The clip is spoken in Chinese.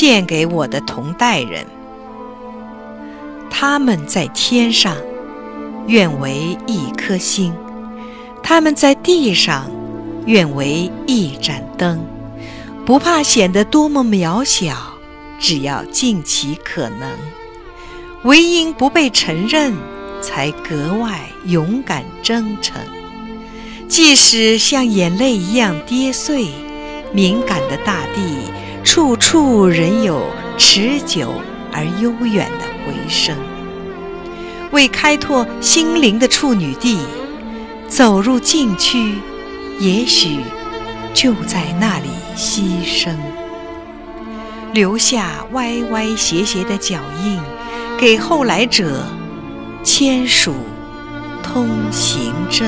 献给我的同代人。他们在天上，愿为一颗星；他们在地上，愿为一盏灯。不怕显得多么渺小，只要尽其可能。唯因不被承认，才格外勇敢真诚。即使像眼泪一样跌碎，敏感的大地，处处仍有持久而悠远的回声。为开拓心灵的处女地，走入禁区，也许就在那里牺牲，留下歪歪斜斜的脚印，给后来者签署通行证。